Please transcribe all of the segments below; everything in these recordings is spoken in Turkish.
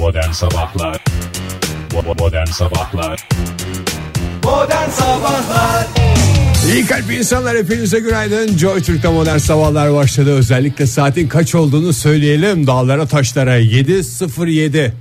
Modern Sabahlar Modern Sabahlar Modern Sabahlar İyi kalp insanlar hepinize günaydın. Joy Türk'te modern sabahlar başladı. Özellikle saatin kaç olduğunu söyleyelim. Dağlara taşlara 7.07.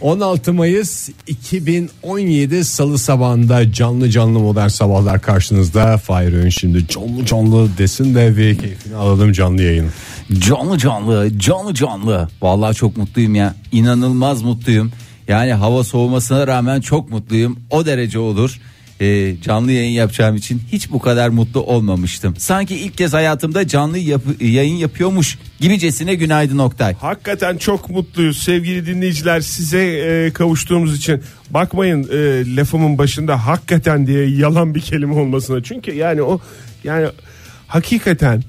16 Mayıs 2017 Salı sabahında canlı canlı modern sabahlar karşınızda. Fahir Öğün şimdi canlı canlı desin de bir keyfini alalım canlı yayın. Canlı canlı, canlı canlı. Vallahi çok mutluyum ya. İnanılmaz mutluyum. Yani hava soğumasına rağmen çok mutluyum. O derece olur. Ee, canlı yayın yapacağım için hiç bu kadar mutlu olmamıştım. Sanki ilk kez hayatımda canlı yap- yayın yapıyormuş gibicesine günaydın Oktay. Hakikaten çok mutluyuz sevgili dinleyiciler size e, kavuştuğumuz için. Bakmayın e, lafımın başında hakikaten diye yalan bir kelime olmasına. Çünkü yani o yani hakikaten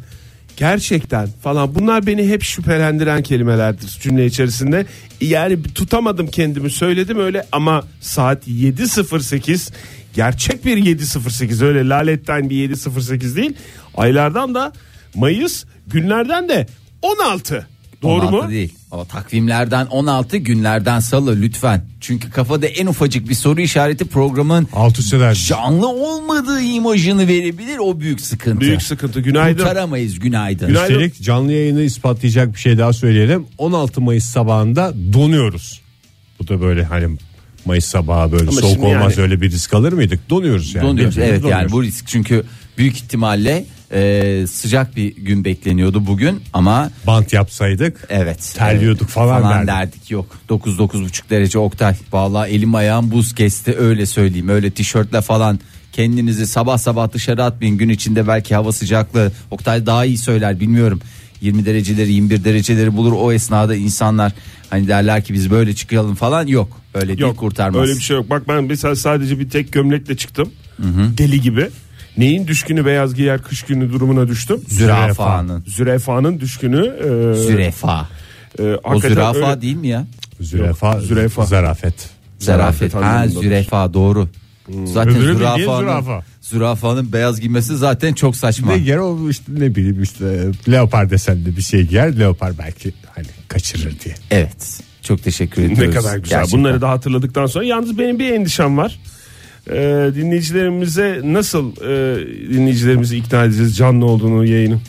gerçekten falan bunlar beni hep şüphelendiren kelimelerdir cümle içerisinde. Yani tutamadım kendimi söyledim öyle ama saat 7.08 gerçek bir 7.08 öyle laletten bir 7.08 değil. Aylardan da Mayıs günlerden de 16. Doğru 16 mu? değil. O takvimlerden 16 günlerden salı lütfen. Çünkü kafada en ufacık bir soru işareti programın Alt üst eder. canlı olmadığı imajını verebilir o büyük sıkıntı. Büyük sıkıntı. Günaydın. Kurtaramayız günaydın. Günaydın. Üstelik canlı yayını ispatlayacak bir şey daha söyleyelim. 16 Mayıs sabahında donuyoruz. Bu da böyle hani Mayıs sabahı böyle Ama soğuk olmaz yani- öyle bir risk alır mıydık? Donuyoruz yani. Donuyoruz. Evet yani donuyoruz. bu risk çünkü büyük ihtimalle e, sıcak bir gün bekleniyordu bugün ama bant yapsaydık evet Terliyorduk e, falan derdik. yok 9 9,5 derece Oktay vallahi elim ayağım buz kesti öyle söyleyeyim öyle tişörtle falan kendinizi sabah sabah dışarı atmayın gün içinde belki hava sıcaklığı Oktay daha iyi söyler bilmiyorum 20 dereceleri 21 dereceleri bulur o esnada insanlar hani derler ki biz böyle çıkalım falan yok öyle değil Yok kurtarmaz. öyle bir şey yok. Bak ben mesela sadece bir tek gömlekle çıktım. Deli gibi. Neyin düşkünü beyaz giyer kış günü durumuna düştüm. Zürafanın. Zürefanın düşkünü. E, Zürefa. e, O zürafa öyle. değil mi ya? Zürefa, Yok, zürefa. zarafet. Zarafet. Ha zürefa doğru. Zaten Öbürü zürafanın, zürafa. zürafanın beyaz giymesi zaten çok saçma. Ne yer o işte ne bileyim işte leopar desenli bir şey giyer leopar belki hani kaçırır diye. Evet. Çok teşekkür ediyoruz. Ne kadar güzel. Gerçekten. Bunları da hatırladıktan sonra yalnız benim bir endişem var. Ee, dinleyicilerimize nasıl e, dinleyicilerimizi ikna edeceğiz canlı olduğunu yayının.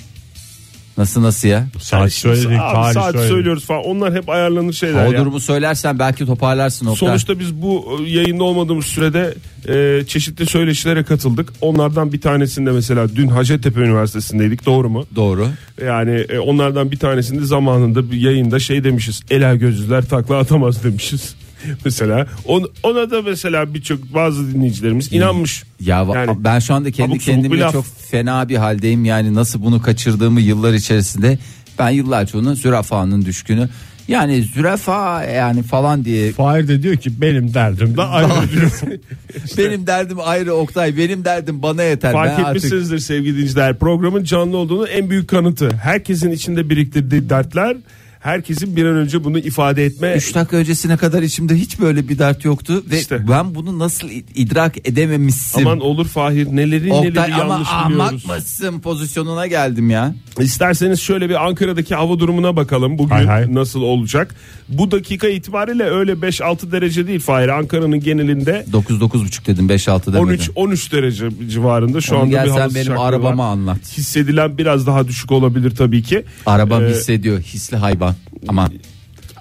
Nasıl nasıl ya? Saat söyledik, Abi tarih saat söyledik. söylüyoruz falan. Onlar hep ayarlanır şeyler O ya. durumu söylersen belki toparlarsın Oktay. Sonuçta biz bu e, yayında olmadığımız sürede e, çeşitli söyleşilere katıldık. Onlardan bir tanesinde mesela dün Hacettepe Üniversitesi'ndeydik doğru mu? Doğru. Yani e, onlardan bir tanesinde zamanında bir yayında şey demişiz. Ela gözlüler takla atamaz demişiz. mesela on, ona da mesela birçok bazı dinleyicilerimiz inanmış. Ya Yani ben şu anda kendi kendimle laf. çok fena bir haldeyim. Yani nasıl bunu kaçırdığımı yıllar içerisinde ben yıllarca onun zürafanın düşkünü. Yani zürafa yani falan diye Fahir de diyor ki benim derdim de ayrı diyor. benim derdim ayrı Oktay benim derdim bana yeter. Fark ben artık etmişsinizdir sevgili dinleyiciler. Programın canlı olduğunu en büyük kanıtı. Herkesin içinde biriktirdiği dertler herkesin bir an önce bunu ifade etme 3 dakika öncesine kadar içimde hiç böyle bir dert yoktu ve İşte. ben bunu nasıl id- idrak edememişsim. Aman olur Fahir neleri Oktay neleri ama yanlış ahmak biliyoruz. mısın pozisyonuna geldim ya. İsterseniz şöyle bir Ankara'daki hava durumuna bakalım bugün Hay hay. nasıl olacak. Bu dakika itibariyle öyle 5-6 derece değil Fahir. Ankara'nın genelinde 9 9,5 dedim 5 6 demedim. 13 13 derece civarında şu Onu anda bir hava sen benim arabama var. anlat. Hissedilen biraz daha düşük olabilir tabii ki. Arabam Ee, hissediyor hisli hayvan. Aman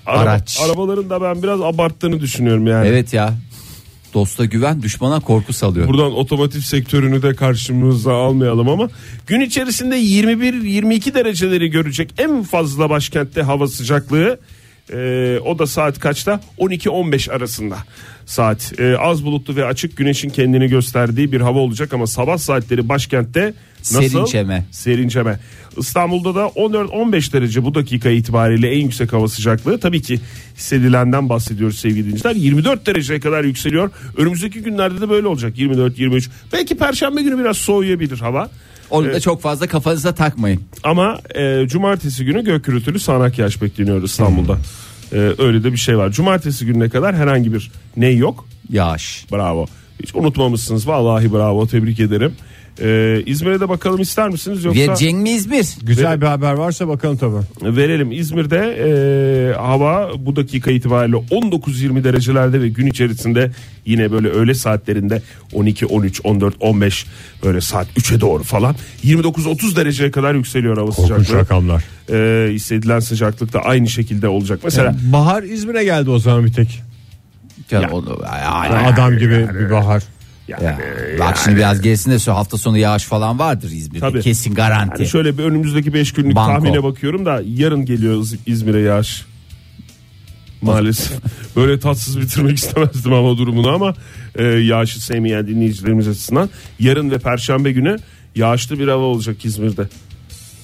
Araba- araç. Arabaların da ben biraz abarttığını düşünüyorum yani. evet ya. Dosta güven düşmana korku salıyor. Buradan otomotiv sektörünü de karşımıza almayalım ama gün içerisinde 21-22 dereceleri görecek en fazla başkentte hava sıcaklığı e, o da saat kaçta 12-15 arasında saat E, az bulutlu ve açık güneşin kendini gösterdiği bir hava olacak ama sabah saatleri başkentte nasıl? Serinçeme. Serinçeme. İstanbul'da da 14-15 derece bu dakika itibariyle en yüksek hava sıcaklığı. Tabii ki hissedilenden bahsediyoruz sevgili dinleyiciler. 24 dereceye kadar yükseliyor. Önümüzdeki günlerde de böyle olacak. 24-23. Belki perşembe günü biraz soğuyabilir hava. Onu da çok fazla kafanıza takmayın. Ama e, cumartesi günü gök gürültülü sağanak yağış bekleniyor İstanbul'da. E, öyle de bir şey var. Cumartesi gününe kadar herhangi bir ney yok. Yağış. Bravo. Hiç unutmamışsınız. Vallahi bravo. Tebrik ederim. Ee, İzmir'e de bakalım ister misiniz yoksa Verecek mi İzmir? Güzel bir haber varsa bakalım tabii. verelim. İzmir'de e, hava bu dakika itibariyle 19-20 derecelerde ve gün içerisinde yine böyle öğle saatlerinde 12, 13, 14, 15 böyle saat 3'e doğru falan 29-30 dereceye kadar yükseliyor hava Korkunç sıcaklığı. rakamlar. Ee, hissedilen sıcaklık da aynı şekilde olacak. Mesela Bahar İzmir'e geldi o zaman bir tek. Canım onu- yani- Adam gibi bir bahar. Yani, Ya, bak şimdi biraz gerisinde söyle hafta sonu yağış falan vardır İzmir'de. Tabii. Kesin garanti. Yani şöyle bir önümüzdeki 5 günlük Banko. tahmine bakıyorum da yarın geliyor İz- İzmir'e yağış. Maalesef. Böyle tatsız bitirmek istemezdim hava durumunu ama e, yağışı sevmeyen dinleyicilerimiz açısından yarın ve perşembe günü yağışlı bir hava olacak İzmir'de.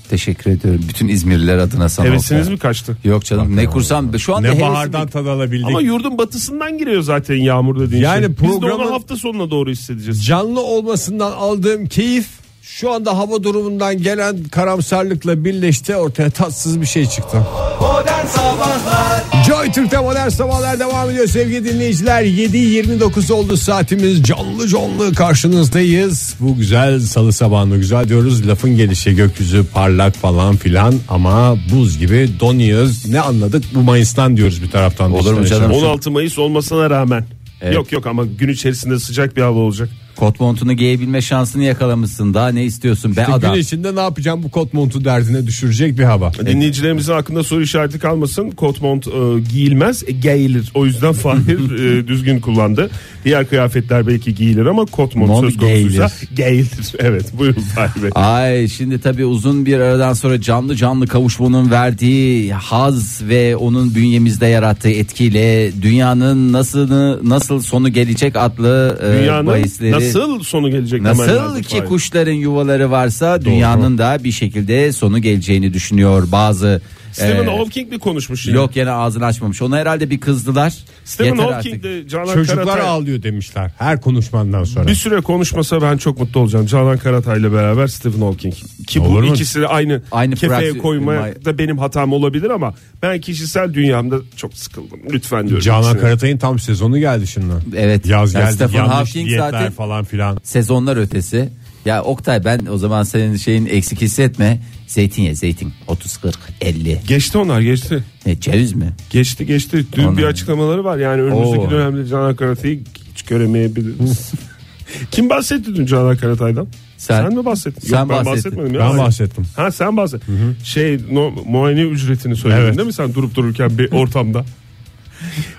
Teşekkür ediyorum. Bütün İzmirliler adına sana. Hevesiniz mi kaçtı? Yok canım ne kursam şu anda Ne hevesim- bahardan tad alabildik. Ama yurdun batısından giriyor zaten yağmur dediğin Yani şey. Biz de programın- onu hafta sonuna doğru hissedeceğiz. Canlı olmasından aldığım keyif şu anda hava durumundan gelen karamsarlıkla birleşti ortaya tatsız bir şey çıktı. Modern Sabahlar Joy Türk'te modern sabahlar devam ediyor sevgili dinleyiciler. 7.29 oldu saatimiz canlı canlı karşınızdayız. Bu güzel salı sabahını güzel diyoruz. Lafın gelişi gökyüzü parlak falan filan ama buz gibi donuyoruz. Ne anladık bu Mayıs'tan diyoruz bir taraftan. Olur mu canım? 16 Mayıs olmasına rağmen. Evet. Yok yok ama gün içerisinde sıcak bir hava olacak. Kot montunu giyebilme şansını yakalamışsın. Daha ne istiyorsun be İşte adam? gün içinde ne yapacağım bu kot montu derdine düşürecek bir hava. Dinleyicilerimizin hakkında soru işareti kalmasın. Kot mont e, giyilmez, e, giyilir. O yüzden Fahir e, düzgün kullandı. Diğer kıyafetler belki giyilir ama kot mont, Mont söz konusuysa giyilir. Evet buyurun Fahir Bey. Ay şimdi tabii uzun bir aradan sonra canlı canlı kavuşmanın verdiği haz ve onun bünyemizde yarattığı etkiyle dünyanın nasıl nasıl sonu gelecek adlı e, Dünyanın bahisleri nasıl sonu gelecek? Nasıl ki Fahir. kuşların yuvaları varsa dünyanın da bir şekilde sonu geleceğini düşünüyor bazı Stephen e, Hawking mi konuşmuş yine? Yok yine ağzını açmamış. Ona herhalde bir kızdılar. Stephen Yeter Hawking artık. de Canan Çocuklar Karatay ağlıyor demişler her konuşmandan sonra. bir süre konuşmasa ben çok mutlu olacağım. Canan Karatay ile beraber Stephen Hawking. Ki bu Olur mu? ikisini aynı, Aynı kefeye koymaya da benim hatam olabilir ama ben kişisel dünyamda çok sıkıldım. Lütfen diyorum. Canan ikisine. Karatay'ın tam sezonu geldi şimdi. Evet. Yaz Yani geldi Stephen yanlış Hawking zaten- falan filan. Sezonlar ötesi. Ya Oktay ben o zaman senin şeyin eksik hissetme. Zeytin ye zeytin. 30 40 50. Geçti onlar geçti. Ne ceviz mi? Geçti geçti. Dün Onlar. bir açıklamaları var. Yani önümüzdeki Oo. dönemde Canan Karatay'ı hiç göremeyebiliriz. Kim bahsetti dün Canan Karatay'dan? Sen. mi bahsettin? Sen Yok, ben bahsettin. bahsetmedim. Ya. Ben bahsettim. Ha sen bahset. Şey no, muayene ücretini söyledin Evet. değil mi sen durup dururken bir ortamda?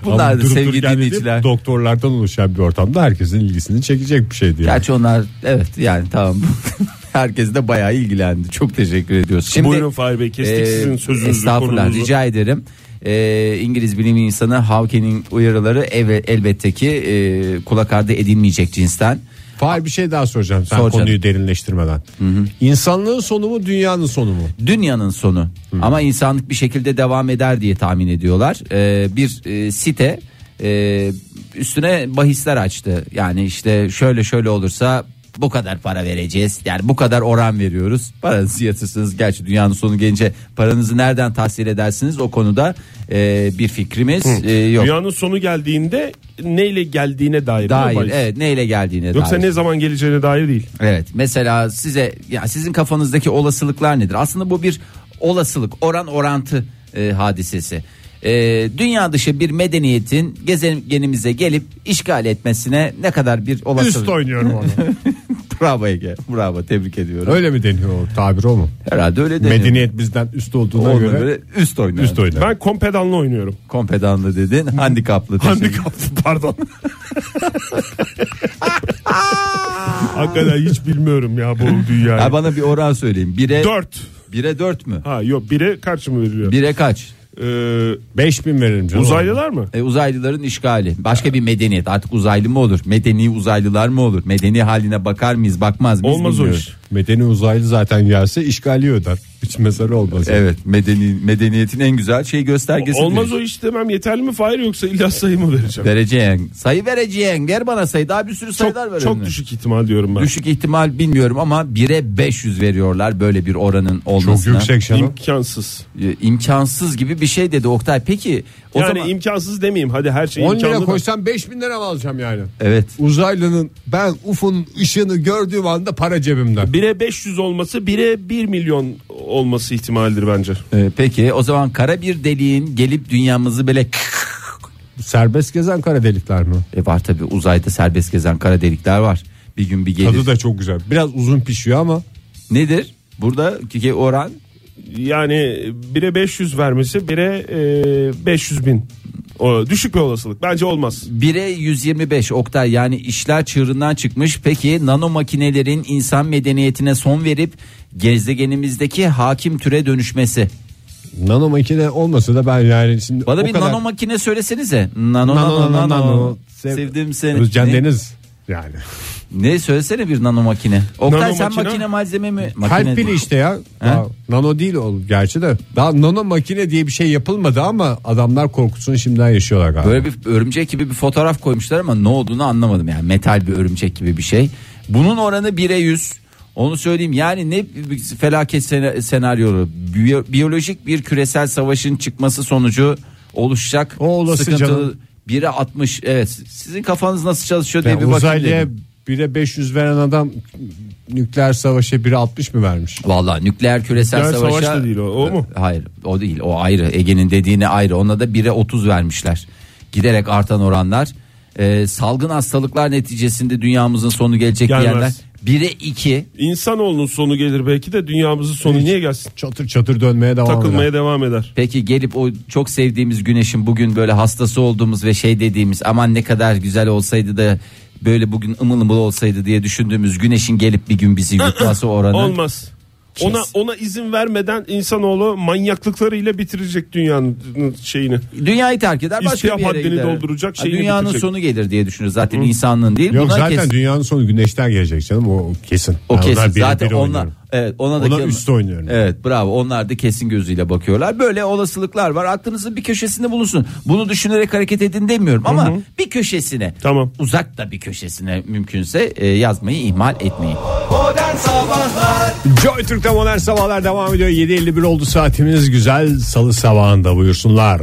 Bunlar Ama da durup sevgili dururken dediğim dinleyiciler. Doktorlardan oluşan bir ortamda herkesin ilgisini çekecek bir şeydi. Yani. Gerçi onlar evet yani tamam. Herkes de bayağı ilgilendi. Çok teşekkür ediyoruz. Şimdi, Buyurun Fahir Bey kestik e, sizin sözünüzü Estağfurullah konunuzu. rica ederim. E, İngiliz bilim insanı Hawking'in uyarıları ev, elbette ki e, kulak ardı edilmeyecek cinsten. Fahir bir şey daha soracağım sen Sor konuyu derinleştirmeden. İnsanlığın sonu mu dünyanın sonu mu? Dünyanın sonu ama insanlık bir şekilde devam eder diye tahmin ediyorlar. E, bir e, site e, üstüne bahisler açtı. Yani işte şöyle şöyle olursa bu kadar para vereceğiz. Yani bu kadar oran veriyoruz. Paranızı yatırırsınız. Gerçi dünyanın sonu gelince paranızı nereden tahsil edersiniz o konuda e, bir fikrimiz e, yok. Dünyanın sonu geldiğinde neyle geldiğine dair. değil mi Dair evet neyle geldiğine Yoksa dair. ne zaman geleceğine dair değil. Evet mesela size ya sizin kafanızdaki olasılıklar nedir? Aslında bu bir olasılık oran orantı e, hadisesi. E, dünya dışı bir medeniyetin gezegenimize gelip işgal etmesine ne kadar bir olasılık? Üst oynuyorum onu. bravo Ege bravo tebrik ediyorum. Öyle mi deniyor o tabir o mu? Herhalde öyle deniyor. Medeniyet bizden üst olduğuna Ona göre, göre üst oynar. üst oynar. Ben kompedanlı oynuyorum. Kompedanlı dedin handikaplı. Handikaplı pardon. Hakikaten hiç bilmiyorum ya bu dünyayı. Ha, bana bir oran söyleyin. Bire, 4. bire dört mü? Ha yok 1'e kaç mı veriliyor? Bire kaç? Ee, 5000 veririm canım. uzaylılar mı? E, uzaylıların işgali. Başka bir medeniyet. Artık uzaylı mı olur? Medeni uzaylılar mı olur? Medeni haline bakar mıyız? Bakmaz mıyız? Olmaz o bilmiyorum. iş. Medeni uzaylı zaten gelse işgali öder. Hiç mezarı olmaz. Evet medeni medeniyetin en güzel şey göstergesi. Olmaz o iş demem yeterli mi Fahir yoksa illa sayı mı vereceğim? Vereceğin. Sayı vereceğin. Ver bana sayı. Daha bir sürü sayılar ver. Çok, çok önüne. düşük ihtimal diyorum ben. Düşük ihtimal bilmiyorum ama 1'e 500 veriyorlar böyle bir oranın olmasına. Çok yüksek canım. İmkansız. Ee, imkansız gibi bir şey dedi Oktay. Peki o yani zaman imkansız demeyeyim hadi her şey 10 lira imkanlı. da. koysam 5000 lira mı alacağım yani? evet Uzaylının ben UFO'nun ışığını gördüğüm anda para cebimde. 1'e 500 olması 1'e 1 milyon olması ihtimalidir bence. Ee, peki o zaman kara bir deliğin gelip dünyamızı böyle Serbest gezen kara delikler mi? e var tabi uzayda serbest gezen kara delikler var. Bir gün bir gelir. Tadı da çok güzel. Biraz uzun pişiyor ama Nedir? Burada ki oran Yani 1'e 500 vermesi 1'e e, 500 bin. O düşük bir olasılık. Bence olmaz. 1'e 125 Oktay yani işler çığırından çıkmış. Peki nano makinelerin insan medeniyetine son verip gezegenimizdeki hakim türe dönüşmesi. nano makine olmasa da ben yani şimdi Bana o bir kadar... nano makine söylesenize. Nano Nano, nano nano. nano, nano. Sevdim seni. Özcan ne? Deniz yani. Ne söylesene bir nano makine. Oktay Nano sen makine? makine malzeme mi? Makine Kalp pili işte ya. Daha nano değil o gerçi de. Daha nano makine diye bir şey yapılmadı ama adamlar korkusunu şimdiden yaşıyorlar galiba. Böyle bir örümcek gibi bir fotoğraf koymuşlar ama ne olduğunu anlamadım yani metal bir örümcek gibi bir şey. Bunun oranı 1'e 100. Onu söyleyeyim yani ne felaket sena- senaryoları Biyo- biyolojik bir küresel savaşın çıkması sonucu oluşacak O olası sıkıntılı canım. 1'e 60 evet sizin kafanız nasıl çalışıyor diye Yani bir bakın uzaylıya dedim. 1'e 500 veren adam nükleer savaşa 1'e 60 mı vermiş? Vallahi nükleer küresel Nükleer savaşa savaş da değil o, o mu? Hayır o değil o ayrı Ege'nin dediğini ayrı ona da 1'e 30 vermişler giderek artan oranlar Ee, salgın hastalıklar neticesinde dünyamızın sonu gelecek Gelmez. diyenler 1'e 2 İnsanoğlunun sonu gelir belki de dünyamızın sonu niye gelsin? Çatır çatır dönmeye devam Takılmaya eder. devam eder. Peki gelip o çok sevdiğimiz güneşin bugün böyle hastası olduğumuz ve şey dediğimiz aman ne kadar güzel olsaydı da böyle bugün ımıl ımıl olsaydı diye düşündüğümüz güneşin gelip bir gün bizi yutması oranı. Olmaz. Kes. Ona ona izin vermeden insanoğlu manyaklıklarıyla bitirecek dünyanın şeyini. Dünyayı terk eder başka İstihap bir yere haddini gider. dolduracak Ha, şeyini Dünyanın bitirecek. sonu gelir diye düşünür zaten insanlığın değil. Yok Bunlar zaten kesin. dünyanın sonu güneşten gelecek canım o kesin. O Ben kesin zaten onlar oynuyorum. Evet ona da Ona üstte oynuyorum. Evet bravo onlar da kesin gözüyle bakıyorlar. Böyle olasılıklar var. Aklınızın bir köşesinde bulunsun. Bunu düşünerek hareket edin demiyorum ama bir köşesine. Tamam. Uzak da bir köşesine mümkünse e, yazmayı ihmal etmeyin. Modern Sabahlar Joy Türk'te modern sabahlar devam ediyor. 7.51 oldu saatimiz. Güzel salı sabahında buyursunlar.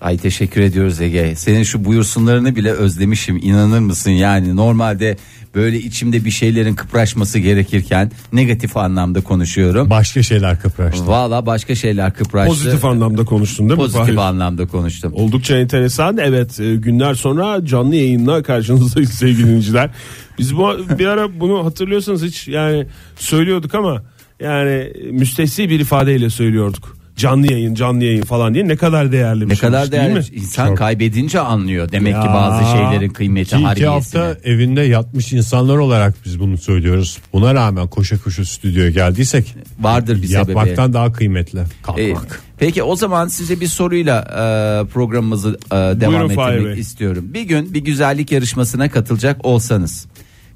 Ay teşekkür ediyoruz Ege. Senin şu buyursunlarını bile özlemişim. İnanır mısın yani normalde böyle içimde bir şeylerin kıpraşması gerekirken negatif anlamda konuşuyorum. Başka şeyler kıpraştı. Valla başka şeyler kıpraştı. Pozitif anlamda konuştun değil mi? Pozitif Fahir? anlamda konuştum. Oldukça enteresan. Evet e, günler sonra canlı yayınla karşınızdayız sevgili dinleyiciler. Biz bu bir ara bunu hatırlıyorsanız hiç yani söylüyorduk ama yani müstesni bir ifadeyle söylüyorduk. Canlı yayın canlı yayın falan diye ne kadar değerli bir Ne kadar sonuç, değil mi? değerli. İnsan Çok. kaybedince anlıyor demek ki Ya. bazı şeylerin kıymeti Ki iki harbiyesini. hafta evinde yatmış insanlar olarak biz bunu söylüyoruz. Buna rağmen koşa koşa stüdyoya geldiysek Vardır bir sebebi. yapmaktan daha kıymetli Ee, kalkmak. peki o zaman size bir soruyla e, programımızı e, devam Buyurun Fahir Bey. istiyorum. Bir gün bir güzellik yarışmasına katılacak olsanız,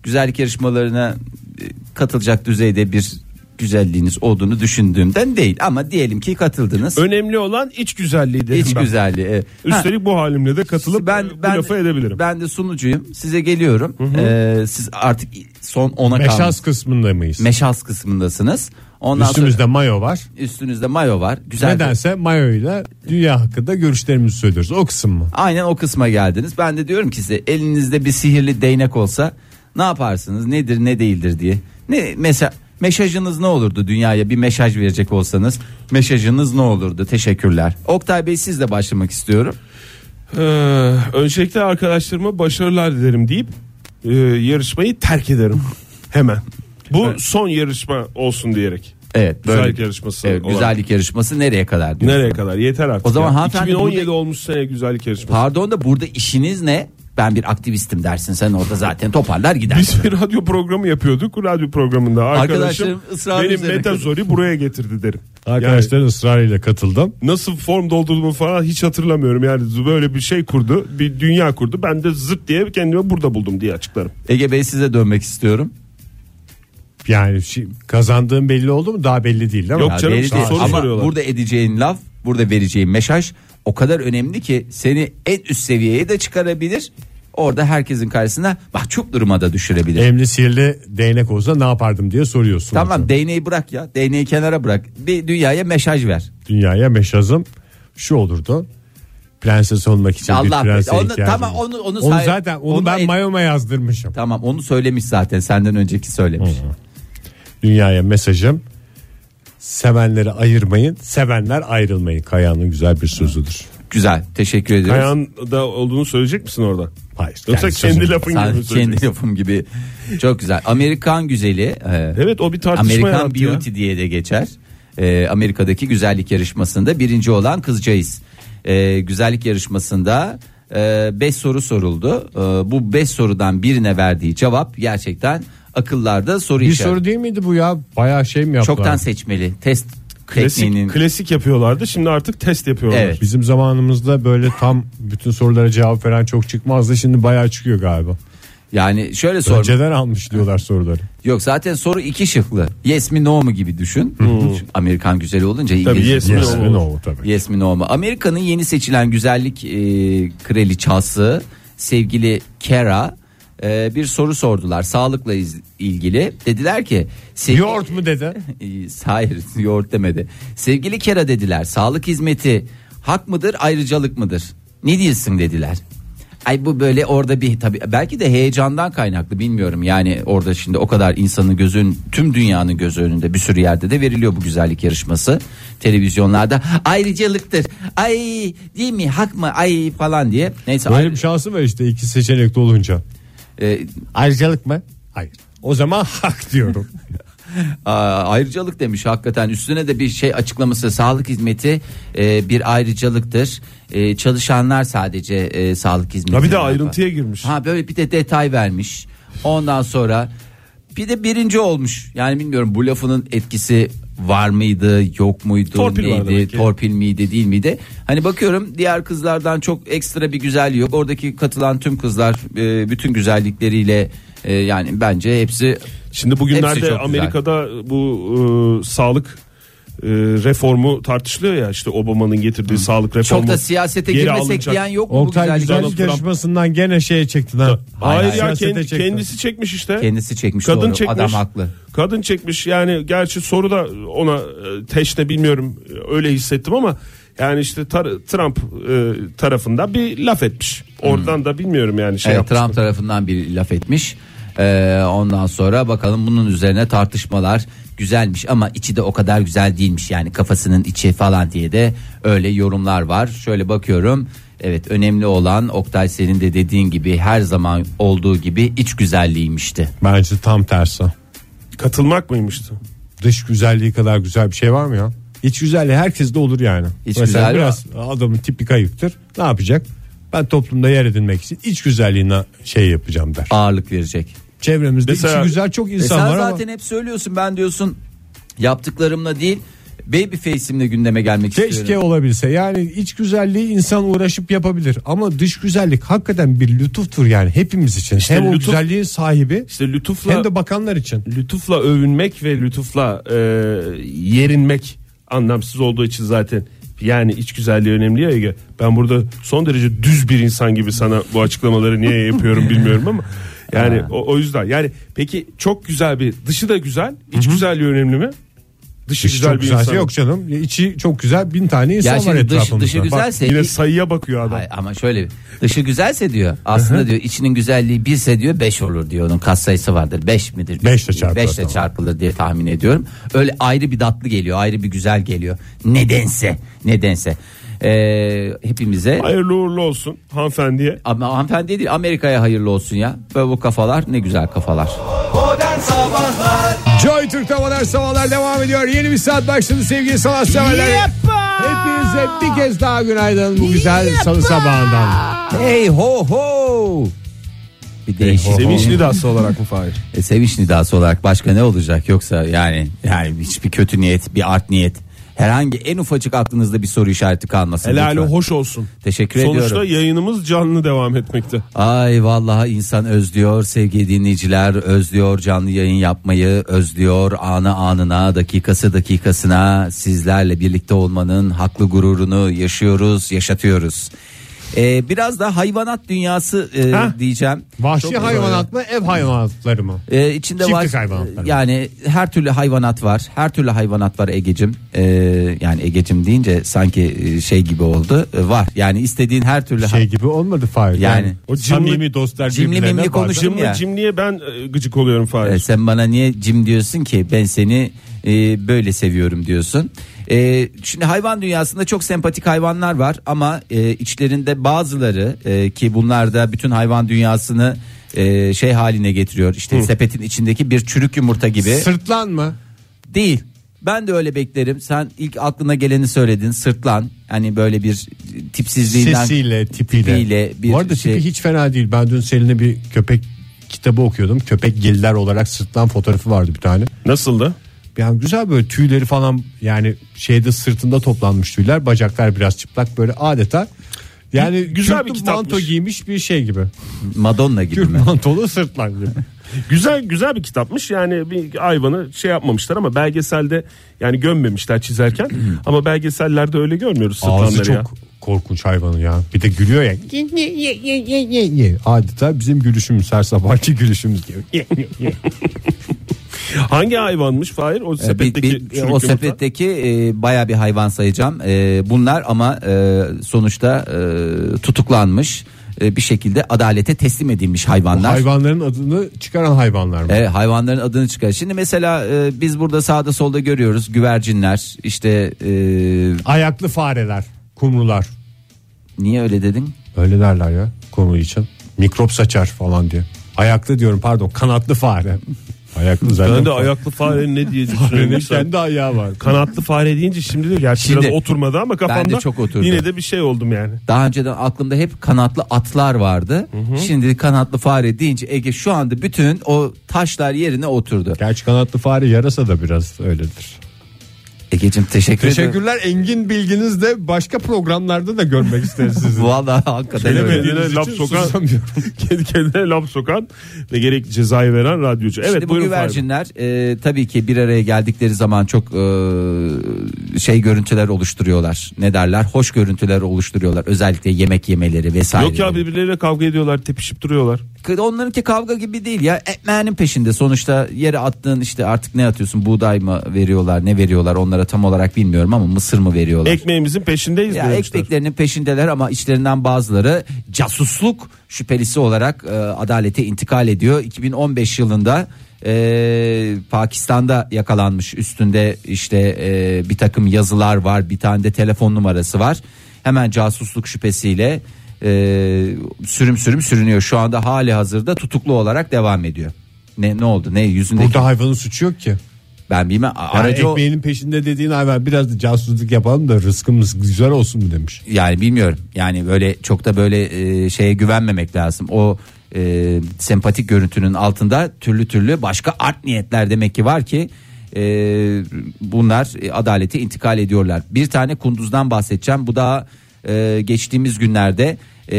güzellik yarışmalarına e, katılacak düzeyde bir güzelliğiniz olduğunu düşündüğümden değil ama diyelim ki katıldınız. Önemli olan iç güzelliği dedim İç ben. güzelliği. e, ha, Üstelik bu halimle de katılıp ben, bu lafı edebilirim. Ben de sunucuyum. Size geliyorum. Ee, siz artık son ona kalmış. Meşaz kısmında mıyız? Meşaz kısmındasınız. Ondan Üstümüzde mayo var. üstünüzde mayo var. Güzel. Nedense mayo ile dünya hakkında görüşlerimizi söylüyoruz. O kısım mı? Aynen o kısma geldiniz. Ben de diyorum ki size elinizde bir sihirli değnek olsa ne yaparsınız? Nedir ne değildir diye. Ne mesela mesajınız ne olurdu dünyaya bir mesaj verecek olsanız mesajınız ne olurdu? Teşekkürler. Oktay Bey sizle başlamak istiyorum. Ee, öncelikle arkadaşlarıma başarılar dilerim deyip e, yarışmayı terk ederim hemen. Bu son yarışma olsun diyerek. Evet, Güzellik yarışması Evet, olarak. güzellik yarışması nereye kadar diyorsun? Nereye kadar? Yeter artık. O zaman ya. hanımefendi 2017 burada- olmuş sene güzellik yarışması. Pardon da burada işiniz ne? Ben bir aktivistim dersin sen orada zaten toparlar gidersin. Biz bir radyo programı yapıyorduk. Radyo programında arkadaşım Arkadaşlarım ısrar benim metazori buraya getirdi derim. Arkadaşların ısrarıyla katıldım. Yani nasıl form doldurduğumu falan hiç hatırlamıyorum. Yani böyle bir şey kurdu. Bir dünya kurdu. Ben de zırt diye kendimi burada buldum diye açıklarım. Ege Bey size dönmek istiyorum. Yani şi- kazandığın belli oldu mu? Daha belli değil değil mi? Yok Ya canım, belli değil. soru Ama soruyorlar. burada edeceğin laf, burada vereceğin mesaj o kadar önemli ki seni en üst seviyeye de çıkarabilir. Orada herkesin karşısına mahcup duruma da düşürebilir. Emli sihirli değnek olsa ne yapardım diye soruyorsun. tamam hocam. değneği bırak ya. Değneği kenara bırak. Bir dünyaya mesaj ver. Dünyaya meşazım şu olurdu. Prenses olmak için Allah bir prense onu- tamam, onu- onu onu say- zaten onu, onu ben et- mayoma yazdırmışım. Tamam onu söylemiş zaten senden önceki söylemiş. Dünyaya mesajım sevenleri ayırmayın, sevenler ayrılmayın. Kaya'nın güzel bir sözüdür. Güzel teşekkür ediyoruz. Kayan da olduğunu söyleyecek misin orada? Hayır. Yoksa kendi kendi sözüm. lafın Sen gibi kendi yapım gibi çok güzel. Amerikan güzeli. e, Evet o bir tartışma Amerikan yarattı ya. Beauty diye de geçer. E, Amerika'daki güzellik yarışmasında birinci olan kızcağız. E, güzellik yarışmasında 5 soru soruldu. E, bu 5 sorudan birine verdiği cevap gerçekten akıllarda soru Bir işareti. soru değil miydi bu ya? Bayağı şey mi yaptılar? Çoktan seçmeli. Test tekniğinin. Klasik, klasik yapıyorlardı şimdi artık test yapıyorlar. Evet. Bizim zamanımızda böyle tam bütün sorulara cevap veren çok çıkmazdı. Şimdi bayağı çıkıyor galiba. Yani şöyle sor. Önceden almış diyorlar soruları. Yok zaten soru iki şıklı. Yes mi no mu gibi düşün. Çünkü Amerikan güzeli olunca İngilizce. yes mi, Yes no mi mu? no mu tabii. Yes mi no mu? Amerika'nın yeni seçilen güzellik e, kraliçası sevgili Kara e, bir soru sordular sağlıkla iz- ilgili. Dediler ki sevgili- Yoğurt mu dedi? Hayır yoğurt demedi. Sevgili Kera dediler sağlık hizmeti hak mıdır ayrıcalık mıdır? Ne diyorsun dediler. Ay bu böyle orada bir tabi belki de heyecandan kaynaklı bilmiyorum. Yani orada şimdi o kadar insanın gözün tüm dünyanın gözü önünde bir sürü yerde de veriliyor bu güzellik yarışması. Televizyonlarda ayrıcalıktır. Ay değil mi hak mı ay falan diye. Neyse Böyle ayrı- bir şansı var işte iki seçenekli olunca. E, Ayrıcalık mı? Hayır. O zaman hak diyorum. Aa, ayrıcalık demiş hakikaten üstüne de bir şey açıklaması sağlık hizmeti e, bir ayrıcalıktır E, çalışanlar sadece e, sağlık hizmeti Ha bir de ayrıntıya girmiş. ha böyle bir de detay vermiş ondan sonra bir de birinci olmuş yani bilmiyorum bu lafının etkisi var mıydı yok muydu Torpil neydi torpil miydi değil miydi? Hani bakıyorum diğer kızlardan çok ekstra bir güzelliği yok. Oradaki katılan tüm kızlar e, bütün güzellikleriyle e, yani bence hepsi Şimdi Hepsi bugünlerde. Amerika'da bu e, sağlık reformu tartışılıyor ya işte Obama'nın getirdiği sağlık reformu. Çok da siyasete girmesek alınacak. diyen yok mu bu Oktay güzellik? güzellik Trump- yarışmasından gene şeye çektin ha. Hayır ya Siyasete kendi- çektin. kendisi çekmiş işte. Kendisi çekmiş Kadın doğru. çekmiş. Adam haklı. Kadın çekmiş yani gerçi soruda ona e, teşne bilmiyorum e, öyle hissettim ama yani işte tar- Trump e, tarafından bir laf etmiş. Oradan da bilmiyorum yani şey Evet. Trump tarafından bir laf etmiş. Ee, ondan sonra bakalım bunun üzerine tartışmalar güzelmiş ama içi de o kadar güzel değilmiş yani kafasının içi falan diye de öyle yorumlar var. Şöyle bakıyorum. Evet önemli olan Oktay senin de dediğin gibi her zaman olduğu gibi iç güzelliğiymişti. Bence tam tersi. Katılmak mıymıştı? Dış güzelliği kadar güzel bir şey var mı ya? İç güzelliği herkeste olur yani. İç Mesela güzelliği biraz adamın tipi kayıktır. Ne yapacak? Ben toplumda yer edinmek için iç güzelliğine şey yapacağım der. Ağırlık verecek. Çevremizde Mesela- içi güzel çok E insan sen var zaten hep söylüyorsun ben diyorsun yaptıklarımla değil baby face'imle gündeme gelmek ama keşke istiyorum. olabilse. Yani iç güzelliği insan uğraşıp yapabilir. Ama dış güzellik hakikaten bir lütuftur yani hepimiz için. İşte hem o lütuf- güzelliğin sahibi İşte lütufla hem de bakanlar için. lütufla övünmek ve lütufla e, yerinmek anlamsız olduğu için zaten yani iç güzelliği önemli ya Ege. Ben burada son derece düz bir insan gibi sana bu açıklamaları niye yapıyorum bilmiyorum ama yani o, o yüzden yani peki çok güzel bir dışı da güzel iç güzelliği önemli mi? Dışı Dışı güzel çok bir güzel. insan. Yok canım. İçi çok güzel. Bin tane insan Ya var etrafımızda. dışı Bak, güzelse Yine sayıya bakıyor adam. Ay, ama şöyle dışı güzelse diyor aslında diyor içinin güzelliği birse diyor 5 olur diyor onun kas sayısı vardır 5 midir? Beşle çarpılır, Beşle tamam. çarpılır diye tahmin ediyorum. Öyle ayrı bir tatlı geliyor ayrı bir güzel geliyor nedense nedense Ee, hepimize Hayırlı uğurlu olsun hanımefendiye. ama hanımefendi değil Amerika'ya hayırlı olsun ya böyle bu kafalar ne güzel kafalar. Modern Sabahlar Joy Türk'te modern sabahlar devam ediyor. Yeni bir saat başladı sevgili sanatseverler. Hepinize bir kez daha günaydın bu güzel salı sabahından. Hey ho ho. Bir değişik. Sevinç nidası olarak mı Fahir? E, sevinç nidası olarak başka ne olacak yoksa yani yani hiçbir kötü niyet bir art niyet Herhangi en ufacık aklınızda bir soru işareti kalmasın. Helali lütfen. hoş olsun. Teşekkür Sonuçta ediyorum. yayınımız canlı devam etmekte. Ay vallahi insan özlüyor sevgili dinleyiciler özlüyor canlı yayın yapmayı özlüyor anı anına dakikası dakikasına sizlerle birlikte olmanın haklı gururunu yaşıyoruz yaşatıyoruz. Ee, biraz da hayvanat dünyası e, Heh. diyeceğim. Vahşi hayvanat mı ev hayvanatları mı? Ee, içinde Çiftlik var hayvanatları. yani her türlü hayvanat var. Her türlü hayvanat var Egecim. Ee, yani Egecim deyince sanki e, şey gibi oldu. Ee, var. Yani istediğin her türlü Şey gibi olmadı Fahir. Yani. o O samimi cimri- dostlar cimri mimli Cimri ya. cimriye ben e, gıcık oluyorum Fahir. Ee, sen bana niye cim diyorsun ki ben seni e, böyle seviyorum diyorsun. E, şimdi hayvan dünyasında çok sempatik hayvanlar var ama e, içlerinde bazıları e, ki bunlar da bütün hayvan dünyasını e, şey haline getiriyor. İşte sepetin içindeki bir çürük yumurta gibi Sırtlan mı? değil. Ben de öyle beklerim. Sen ilk aklına geleni söyledin. Sırtlan. Hani böyle bir tipsizliğinden Sesiyle, tipiyle. tipiyle bir Bu arada şey- tipi hiç fena değil. Ben dün Selin'e bir köpek kitabı okuyordum. Köpek geliler olarak sırtlan fotoğrafı vardı bir tane. Nasıldı? Yani güzel böyle tüyleri falan yani şeyde sırtında toplanmış tüyler. Bacaklar biraz çıplak böyle adeta. Yani Güzel bir kitapmış. manto giymiş bir şey gibi. Madonna gibi Kürk mi? mantolu sırtlan gibi. Güzel güzel bir kitapmış. Yani bir hayvanı şey yapmamışlar ama belgeselde yani gömmemişler çizerken. ama belgesellerde öyle görmüyoruz Ağzı sırtlanları ya. çok korkunç hayvanı ya. Bir de gülüyor ya. Adeta bizim gülüşümüz her sabahki gülüşümüz gibi. Hangi hayvanmış Fahir? O Ee, bir- sepetteki bir- çürük o yumurta. sepetteki e, baya bir hayvan sayacağım. E, bunlar ama e, sonuçta e, tutuklanmış e, bir şekilde adalete teslim edilmiş hayvanlar. Hayvanların adını çıkaran hayvanlar mı? E, hayvanların adını çıkar. Şimdi mesela e, biz burada sağda solda görüyoruz güvercinler işte e, Ayaklı fareler, kumrular. niye öyle dedin? Öyle derler ya konu için. Mikrop saçar falan diye. Ayaklı diyorum pardon kanatlı fare. Ayaklı zaten. Ben de ayaklı fare ne diye Farenin düşünüyorum. kendi ayağı var. Kanatlı fare deyince şimdi de gerçi Şimdi- biraz oturmadı ama kafamda çok oturdu. yine de bir şey oldum yani. Daha önceden aklımda hep kanatlı atlar vardı. Şimdi kanatlı fare deyince Ege şu anda bütün o taşlar yerine oturdu. Gerçi kanatlı fare yarasa da biraz öyledir. Egeciğim teşekkür ederim. Teşekkürler engin bilginiz de başka programlarda da görmek isteriz sizi. Vallahi hakikaten öyle. Kendine Söylediğiniz laf için sokan susamıyorum. kendi kendine laf sokan ve gerekli cezayı veren radyocu. Evet Şimdi bu buyurun Fahir. güvercinler e, tabii ki bir araya geldikleri zaman çok e, şey görüntüler oluşturuyorlar. Ne derler? Hoş görüntüler oluşturuyorlar. Özellikle yemek yemeleri vesaire. Yok ya birbirleriyle kavga ediyorlar tepişip duruyorlar. Onlarınki kavga gibi değil ya. Ekmeğinin peşinde. Sonuçta yere attığın işte artık ne atıyorsun? Buğday mı veriyorlar? Ne veriyorlar? Onlara tam olarak bilmiyorum ama mısır mı veriyorlar? Ekmeğimizin peşindeyiz Ya diyormuşlar. ekmeklerinin peşindeler ama içlerinden bazıları casusluk şüphelisi olarak e, adalete intikal ediyor. 2015 yılında e, Pakistan'da yakalanmış üstünde işte e, bir takım yazılar var bir tane de telefon numarası var. Hemen casusluk şüphesiyle e, sürüm sürüm sürünüyor. Şu anda hali hazırda tutuklu olarak devam ediyor. Ne ne oldu? Ne yüzündeki? Burada hayvanın suçu yok ki. Ben bilmem. Yani Aracı o- ekmeğinin peşinde dediğin hayvan biraz da casusluk yapalım da rızkımız güzel olsun mu demiş. yani bilmiyorum yani böyle çok da böyle e, şeye güvenmemek lazım o e, sempatik görüntünün altında türlü türlü başka art niyetler demek ki var ki e, bunlar e, adalete intikal ediyorlar bir tane kunduzdan bahsedeceğim bu da e, geçtiğimiz günlerde e,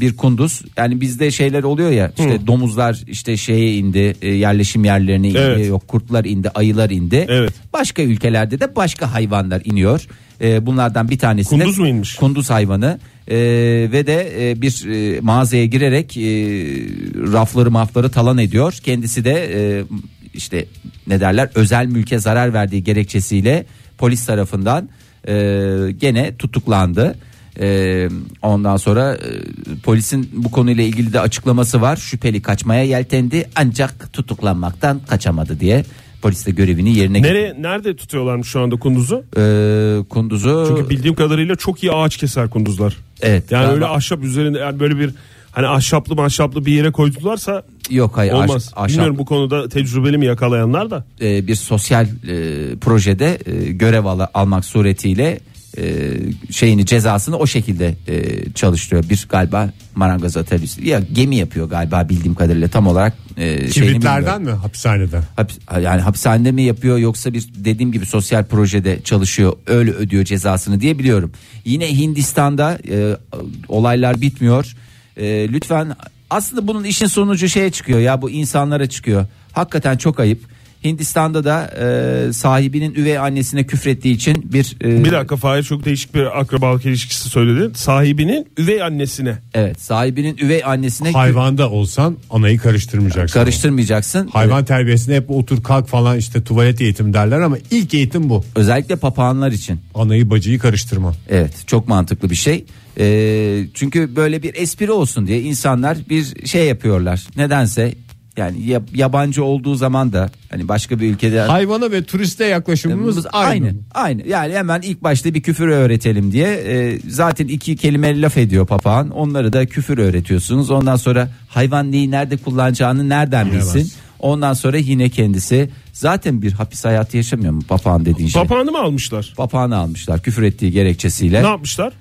bir kunduz yani bizde şeyler oluyor ya işte domuzlar işte şeye indi e, yerleşim yerlerine indi Evet. yok kurtlar indi ayılar indi Evet. başka ülkelerde de başka hayvanlar iniyor E, bunlardan bir tanesi de- Kunduz mu inmiş? kunduz hayvanı Ee, ve de e, bir e, mağazaya girerek e, rafları mafları talan ediyor. Kendisi de e, işte ne derler özel mülke zarar verdiği gerekçesiyle polis tarafından e, gene tutuklandı. E, ondan sonra e, polisin bu konuyla ilgili de açıklaması var. Şüpheli kaçmaya yeltendi ancak tutuklanmaktan kaçamadı diye. Polis de görevini yerine getirdi. Nereye nerede tutuyorlarmış şu anda kunduzu? Ee, kunduzu Çünkü bildiğim kadarıyla çok iyi ağaç keser kunduzlar. evet Yani galiba- öyle ahşap üzerinde yani böyle bir hani ahşaplı mahşaplı bir yere koydularsa yok hayır olmaz. ahş- ahşap- Bilmiyorum bu konuda tecrübeli mi yakalayanlar da. e, bir sosyal e, projede e, görev al- almak suretiyle e, şeyini cezasını o şekilde e, çalıştırıyor. Bir galiba marangoz atölyesi ya gemi yapıyor galiba bildiğim kadarıyla tam olarak e. Kibritlerden mi hapishanede? Hapis- yani hapishanede mi yapıyor yoksa bir dediğim gibi sosyal projede çalışıyor öyle ödüyor cezasını diye biliyorum. Yine Hindistan'da e, olaylar bitmiyor. E, lütfen aslında bunun işin sonucu şeye çıkıyor ya bu insanlara çıkıyor. Hakikaten çok ayıp. Hindistan'da da e, sahibinin üvey annesine küfrettiği için bir e, Bir dakika Fahir çok değişik bir akrabalık ilişkisi söyledi. Sahibinin üvey annesine. evet sahibinin üvey annesine kü- Hayvanda olsan anayı karıştırmayacaksın. karıştırmayacaksın. Hayvan terbiyesinde hep otur kalk falan işte tuvalet eğitim derler ama ilk eğitim bu. Özellikle papağanlar için. Anayı bacıyı karıştırma. Evet çok mantıklı bir şey. Ee, çünkü böyle bir espri olsun diye insanlar bir şey yapıyorlar. Nedense yani ya- yabancı olduğu zaman da hani başka bir ülkede Hayvana ve turiste yaklaşımımız aynı. aynı. Aynı. Yani hemen ilk başta bir küfür öğretelim diye e, zaten iki kelime laf ediyor papağan. Onları da küfür öğretiyorsunuz. Ondan sonra hayvan neyi nerede kullanacağını nereden bilsin? Ondan sonra yine kendisi zaten bir hapis hayatı yaşamıyor mu papağan dediğin şey? Papağanı mı almışlar? Papağanı almışlar küfür ettiği gerekçesiyle. Ne yapmışlar?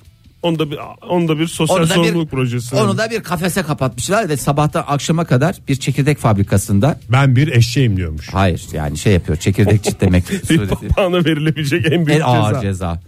Onda bir onda bir sosyal Onu da sorumluluk bir, projesi. onu da bir kafese kapatmışlar ve sabahtan akşama kadar bir çekirdek fabrikasında Ben bir eşeğim diyormuş. hayır yani şey yapıyor çekirdek çitlemek bir papağana verilebilecek en büyük en ağır ceza. ceza.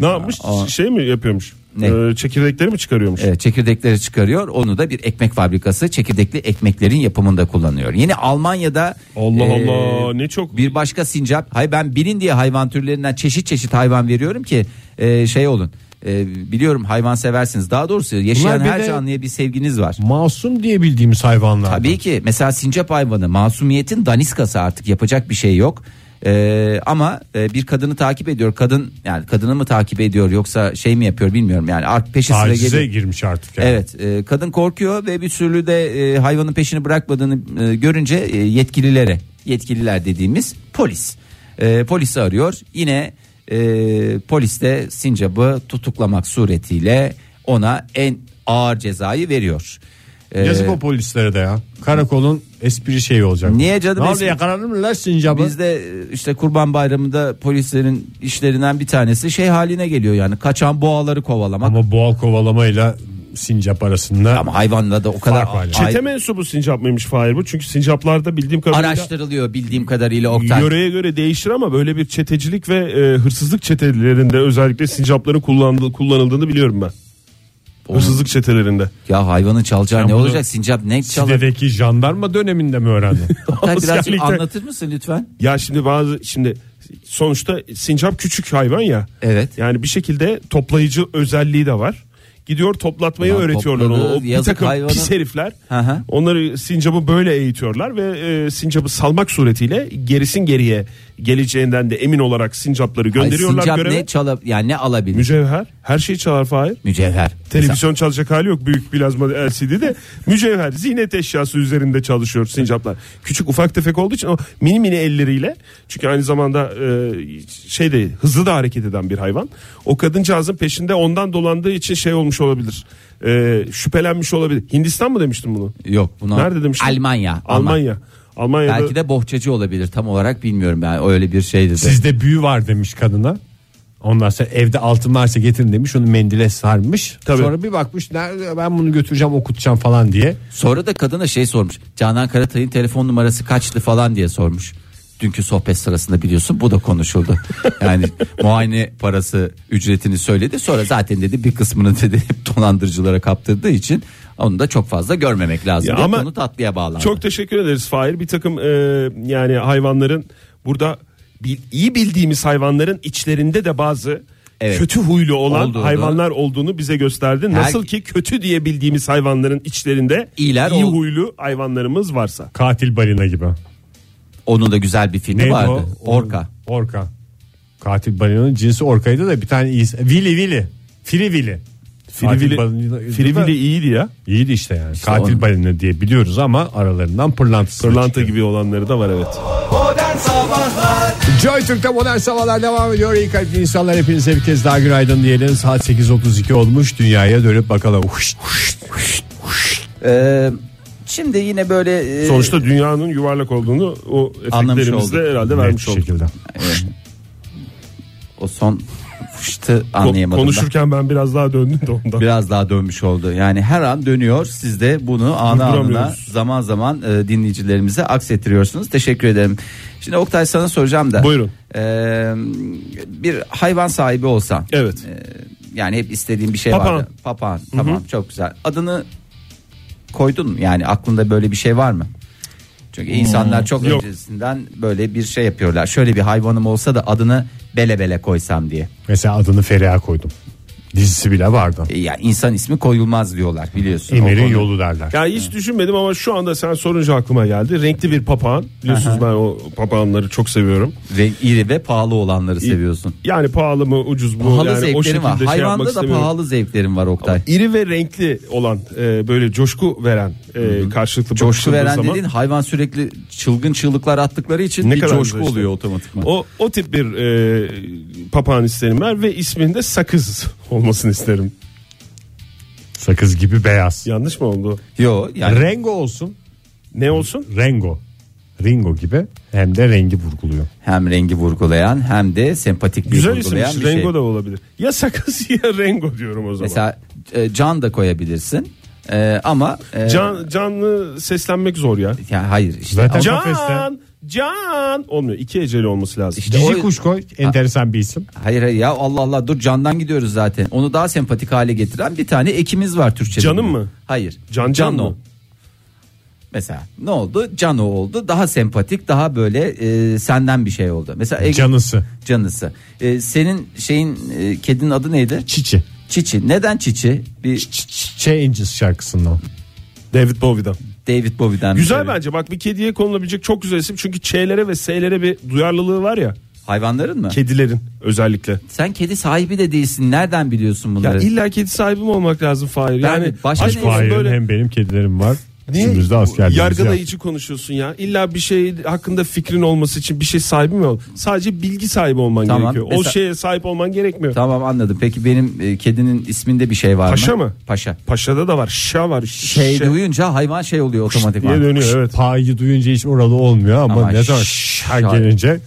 Ne yapmış? Aa. Şey mi yapıyormuş? Ne? Ee, çekirdekleri mi çıkarıyormuş? Evet, çekirdekleri çıkarıyor. Onu da bir ekmek fabrikası çekirdekli ekmeklerin yapımında kullanıyor. Yine Almanya'da Allah e, Allah ne çok bir başka sincap. Hay ben bilin diye hayvan türlerinden çeşit çeşit hayvan veriyorum ki e, şey olun. E, biliyorum hayvan seversiniz. Daha doğrusu yaşayan Bunlar bir her de- canlıya bir sevginiz var. Masum diye bildiğimiz hayvanlar. Tabii ki mesela sincap hayvanı masumiyetin daniskası artık yapacak bir şey yok. Ee, ama e, bir kadını takip ediyor. Kadın yani kadını mı takip ediyor yoksa şey mi yapıyor bilmiyorum. Yani art peşi sıra Tacize geliyor. girmiş artık. Yani. Evet e, kadın korkuyor ve bir sürü de e, hayvanın peşini bırakmadığını e, görünce e, yetkililere yetkililer dediğimiz polis e, polisi arıyor yine e, polis de sincabı tutuklamak suretiyle ona en ağır cezayı veriyor. E, Yazık o polislere de ya. Karakolun espri şeyi olacak. Niye canım Ne oldu yakaladın mı lan sincabı? Bizde e, işte Kurban Bayramı'nda polislerin işlerinden bir tanesi şey haline geliyor yani kaçan boğaları kovalamak. Ama, Ama boğa kovalamayla sincap arasında hayvanla da o kadar Fark var yani. ay- Çete mensubu sincap mıymış Fahir bu? Çünkü sincaplarda bildiğim kadarıyla araştırılıyor bildiğim kadarıyla Oktay. yöreye göre değişir ama böyle bir çetecilik ve e, hırsızlık çetelerinde özellikle sincapların kullandığı, kullanıldığını biliyorum ben. Hırsızlık çetelerinde. Ya hayvanın çalacağı ne bunu olacak sincap ne çalar? Side'deki jandarma döneminde mi öğrendin? Oktay birazcık Askerlikte- anlatır mısın lütfen? Ya şimdi bazı şimdi sonuçta sincap küçük hayvan ya. Evet. Yani bir şekilde toplayıcı özelliği de var. Gidiyor toplatmayı Ulan öğretiyorlar topladı, onu. O bir takım hayvanı. pis herifler. Hı. Onları sincabı böyle eğitiyorlar ve e, sincabı salmak suretiyle gerisin geriye geleceğinden de emin olarak sincapları gönderiyorlar sincap göreve. ne çalab yani ne alabilir? Mücevher her şeyi çalar Fahir. Mücevher. Televizyon çalacak hali yok büyük plazma LCD'de mücevher ziynet eşyası üzerinde çalışıyor sincaplar. Küçük ufak tefek olduğu için o mini mini elleriyle çünkü aynı zamanda e, şeyde hızlı da hareket eden bir hayvan. O kadıncağızın peşinde ondan dolandığı için şey olmuş olabilir. E, şüphelenmiş olabilir. Hindistan mı demiştim bunu? Yok bunu Nerede demiştin? Almanya. Almanya. Almanya'da Belki de bohçacı olabilir tam olarak bilmiyorum ben öyle bir şeydi de. Sizde büyü var demiş kadına. Ondan sonra evde altın varsa getirin demiş onu mendile sarmış. Tabii. Sonra bir bakmış nerede ben bunu götüreceğim okutacağım falan diye. Sonra da kadına şey sormuş. Canan Karatay'ın telefon numarası kaçtı falan diye sormuş. Dünkü sohbet sırasında biliyorsun bu da konuşuldu. Yani muayene parası ücretini söyledi. Sonra zaten dedi bir kısmını dedi hep dolandırıcılara kaptırdığı için onu da çok fazla görmemek lazım. Ya diye ama konu tatlıya bağlandı. Çok teşekkür ederiz Fahir. Bir takım e, yani hayvanların burada bil- iyi bildiğimiz hayvanların içlerinde de bazı Evet. kötü huylu olan Olduğunu. hayvanlar olduğunu bize gösterdi. Her- Nasıl ki kötü diye bildiğimiz hayvanların içlerinde İyiler iyi ol- huylu hayvanlarımız varsa. Katil balina gibi. Onun da güzel bir filmi Neydi vardı. o? Orka. Orka. Katil balinanın cinsi orkaydı da bir tane iyisi. Willy Willy. Free Willy. Katil Frivili, Frivili iyiydi ya. İyiydi işte yani. Katil onun- balina diye biliyoruz ama aralarından pırlantası. Pırlanta çıkıyor. gibi olanları da var evet. Modern Sabahlar Joy Türk'te modern sabahlar devam ediyor. İyi kalpli insanlar hepinize bir kez daha günaydın diyelim. Saat 8.32 olmuş. Dünyaya dönüp bakalım. Huş, huş, huş, huş. Ee, şimdi yine böyle e, Sonuçta dünyanın yuvarlak olduğunu o efektlerimizle herhalde vermiş olduk. şekilde. o son fıştı anlayamadım. ben. konuşurken ben biraz daha döndüm de ondan. Biraz daha dönmüş oldu. Yani her an dönüyor. Siz de bunu ana anına zaman zaman e, dinleyicilerimize aksettiriyorsunuz. Teşekkür ederim. Şimdi Oktay sana soracağım da. Buyurun. E, bir hayvan sahibi olsan. Evet. e, yani hep istediğim bir şey Papağan. vardı. Papağan. Tamam çok güzel. Adını koydun mu? Yani aklında böyle bir şey var mı? Çünkü insanlar çok Hmm. Yok. öncesinden böyle bir şey yapıyorlar. Şöyle bir hayvanım olsa da adını bele bele koysam diye. Mesela adını Feriha koydum. Dizisi bile vardı. E, Ya insan ismi koyulmaz diyorlar biliyorsun. Emir'in O yolu derler. Ya hiç düşünmedim ama şu anda sen sorunca aklıma geldi. Renkli bir papağan. Biliyorsunuz ben o papağanları çok seviyorum. Ve iri ve pahalı olanları seviyorsun. Yani pahalı mı ucuz mu? Pahalı yani o zevklerin şekilde var. şey Hayvanda da istemiyorum. pahalı zevklerin var Oktay. İri ve renkli olan e, böyle coşku veren e, karşılıklı Coşku veren zaman, dediğin hayvan sürekli çılgın çığlıklar attıkları için Ne bir kadar coşku işte. oluyor otomatikman. O, o tip bir e, papağan isterim var ve isminde sakız olmasını isterim. Sakız gibi beyaz. Yanlış mı oldu? Yo yani Rengo olsun. Ne olsun? Rengo. Ringo gibi hem de rengi vurguluyor. hem rengi vurgulayan hem de sempatik bir Güzel vurgulayan bir Rengo şey. da olabilir. Ya sakız ya rengo diyorum o zaman. Mesela e, can da koyabilirsin. E, ama e, Can, canlı seslenmek zor ya. ya hayır işte Zaten- ama- Kafeste. Can, olmuyor. İki eceli olması lazım. İşte Cici o- kuş koy enteresan bir isim. hayır hayır ya Allah Allah dur candan gidiyoruz zaten. Onu daha sempatik hale getiren bir tane ekimiz var Türkçe'de. Canım mı? Hayır. Can Can Cano. mı? Mesela ne oldu? Cano oldu. Daha sempatik, daha böyle e, senden bir şey oldu. Mesela Ege- Canısı. canısı. E, senin şeyin e, kedinin adı neydi? Çiçi. Çiçi. Neden Çiçi? Bir Changes şarkısından. David Bowie'dan. David Bowie'den. Güzel bir- bence bak bir kediye konulabilecek çok güzel isim. Çünkü Ç'lere ve S'lere bir duyarlılığı var ya. Hayvanların mı? Kedilerin özellikle. Sen kedi sahibi de değilsin. Nereden biliyorsun Ya bunları? illa kedi sahibi mi olmak lazım Fahir? Ben- Yani başka aşk ne- olsun Hayır böyle hem benim kedilerim var. Niye Üçümüz de askerliğimizi yargılayıcı konuşuyorsun ya? İlla bir şey hakkında fikrin olması için bir şey sahibi mi ol? Sadece bilgi sahibi olman Tamam, gerekiyor. O mesela- şeye sahip olman gerekmiyor. Tamam anladım. Peki benim e, kedinin isminde bir şey var Paşa mı? mı? Paşa. Paşa'da da var. Şa var. Şey Şa duyunca hayvan şey oluyor diye otomatikman. dönüyor evet. Payı duyunca hiç oralı olmuyor ama, Ama ne zaman şş- şar gelince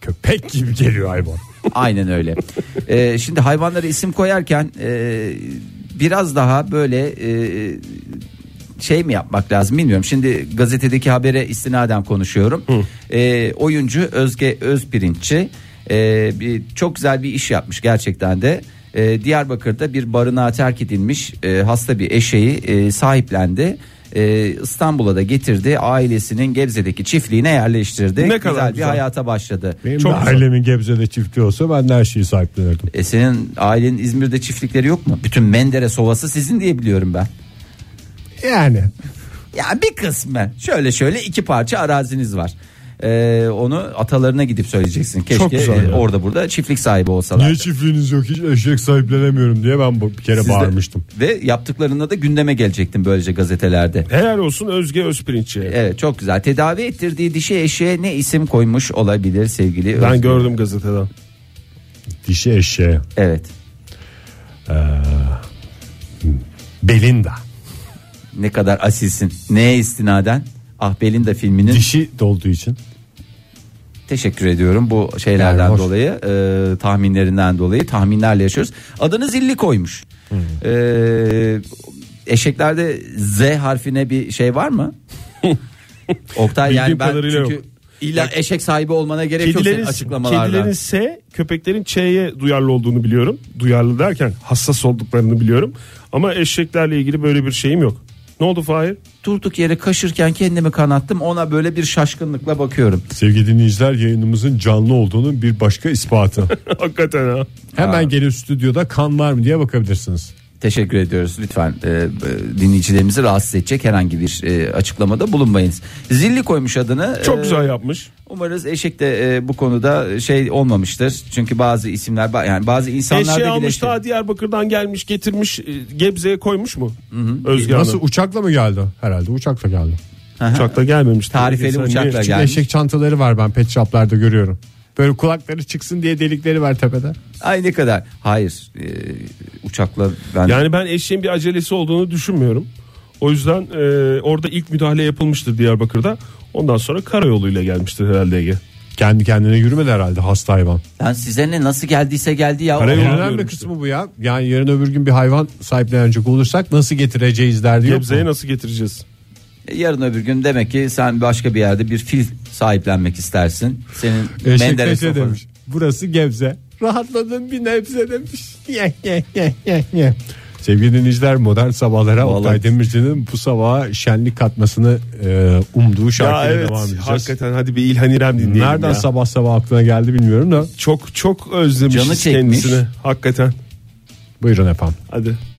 köpek gibi geliyor hayvan. Aynen öyle. Ee, şimdi hayvanlara isim koyarken e, biraz daha böyle e, şey mi yapmak lazım bilmiyorum. Şimdi gazetedeki habere istinaden konuşuyorum. E, oyuncu Özge Özpirinççi e, bir çok güzel bir iş yapmış gerçekten de. E, Diyarbakır'da bir barınağa terk edilmiş e, hasta bir eşeği e, sahiplendi. E, İstanbul'a da getirdi. Ailesinin Gebze'deki çiftliğine yerleştirdi. Ne kadar güzel bir güzel. hayata başladı. Benim Çok de güzel. ailemin Gebze'de çiftliği olsa ben de her şeyi sahiplenirdim. E senin ailenin İzmir'de çiftlikleri yok mu? Bütün Menderes Ovası sizin diye biliyorum ben. Yani Ya bir kısmı. Şöyle şöyle iki parça araziniz var. Ee, onu atalarına gidip söyleyeceksin. Keşke Çok güzel e, ya. orada burada çiftlik sahibi olsalar. niye çiftliğiniz yok hiç eşek sahiplenemiyorum diye ben bir kere Siz de- bağırmıştım. Ve yaptıklarında da gündeme gelecektin böylece gazetelerde. Helal olsun Özge Özpirinç'e. Evet çok güzel. Tedavi ettirdiği dişi eşeğe ne isim koymuş olabilir sevgili Ben Özgür? gördüm gazeteden. Dişi eşeğe. Evet. Belinda. Ne kadar asilsin. Neye istinaden? Ah Belinda filminin Dişi dolduğu için. Teşekkür ediyorum bu şeylerden Yani dolayı e, tahminlerinden dolayı tahminlerle yaşıyoruz. Adını zilli koymuş. E, eşeklerde Z harfine bir şey var mı? Oktay yani ben çünkü yok. illa eşek sahibi olmana gerek yok Kedilerin, senin açıklamalarda. kedilerin S, köpeklerin Ç'ye duyarlı olduğunu biliyorum. Duyarlı derken hassas olduklarını biliyorum. Ama eşeklerle ilgili böyle bir şeyim yok. Ne oldu Fahir? Durduk yere kaşırken kendimi kanattım ona böyle bir şaşkınlıkla bakıyorum. Sevgili dinleyiciler yayınımızın canlı olduğunun bir başka ispatı. Hakikaten ha. Hemen gelip stüdyoda kan var mı diye bakabilirsiniz. Teşekkür ediyoruz. Lütfen e, e, dinleyicilerimizi rahatsız edecek herhangi bir e, açıklamada bulunmayınız. Zilli koymuş adını. Çok E, güzel yapmış. Umarız eşek de e, bu konuda şey olmamıştır. Çünkü bazı isimler yani bazı insanlar Eşeği da almış ta Diyarbakır'dan gelmiş getirmiş e, Gebze'ye koymuş mu? Özge Nasıl Hanım. uçakla mı geldi? Herhalde uçakla geldi. Uçakla gelmemiş. Tarifeli uçakla Gelmiş. eşek çantaları var ben pet shoplarda görüyorum. Böyle kulakları çıksın diye delikleri var tepede. Ay ne kadar. Hayır. e, uçakla ben Yani ben eşeğin bir acelesi olduğunu düşünmüyorum. O yüzden e, orada ilk müdahale yapılmıştır Diyarbakır'da. Ondan sonra karayoluyla gelmiştir herhalde Ege. Kendi kendine yürümedi herhalde hasta hayvan. Yani size ne nasıl geldiyse geldi ya. Alıyorum önemli işte. kısmı bu ya. Yani yarın öbür gün bir hayvan sahiplenecek olursak nasıl getireceğiz derdi yok Gebze'ye mu? nasıl getireceğiz? E, Yarın öbür gün demek ki sen başka bir yerde bir fil sahiplenmek istersin. Senin Eşek Menderes Paşa demiş. Burası Gebze. Rahatladın bir nebze demiş. Ye, ye, ye, ye, ye. Sevgili dinleyiciler modern sabahlara Vallahi- Oktay Demirci'nin bu sabaha şenlik katmasını e, umduğu şarkıyla evet devam edeceğiz. hakikaten hadi bir İlhan İrem dinleyelim Nereden ya. sabah sabah aklına geldi bilmiyorum da. Çok çok özlemişiz Canı çekmiş. kendisini hakikaten. Buyurun efendim. Hadi.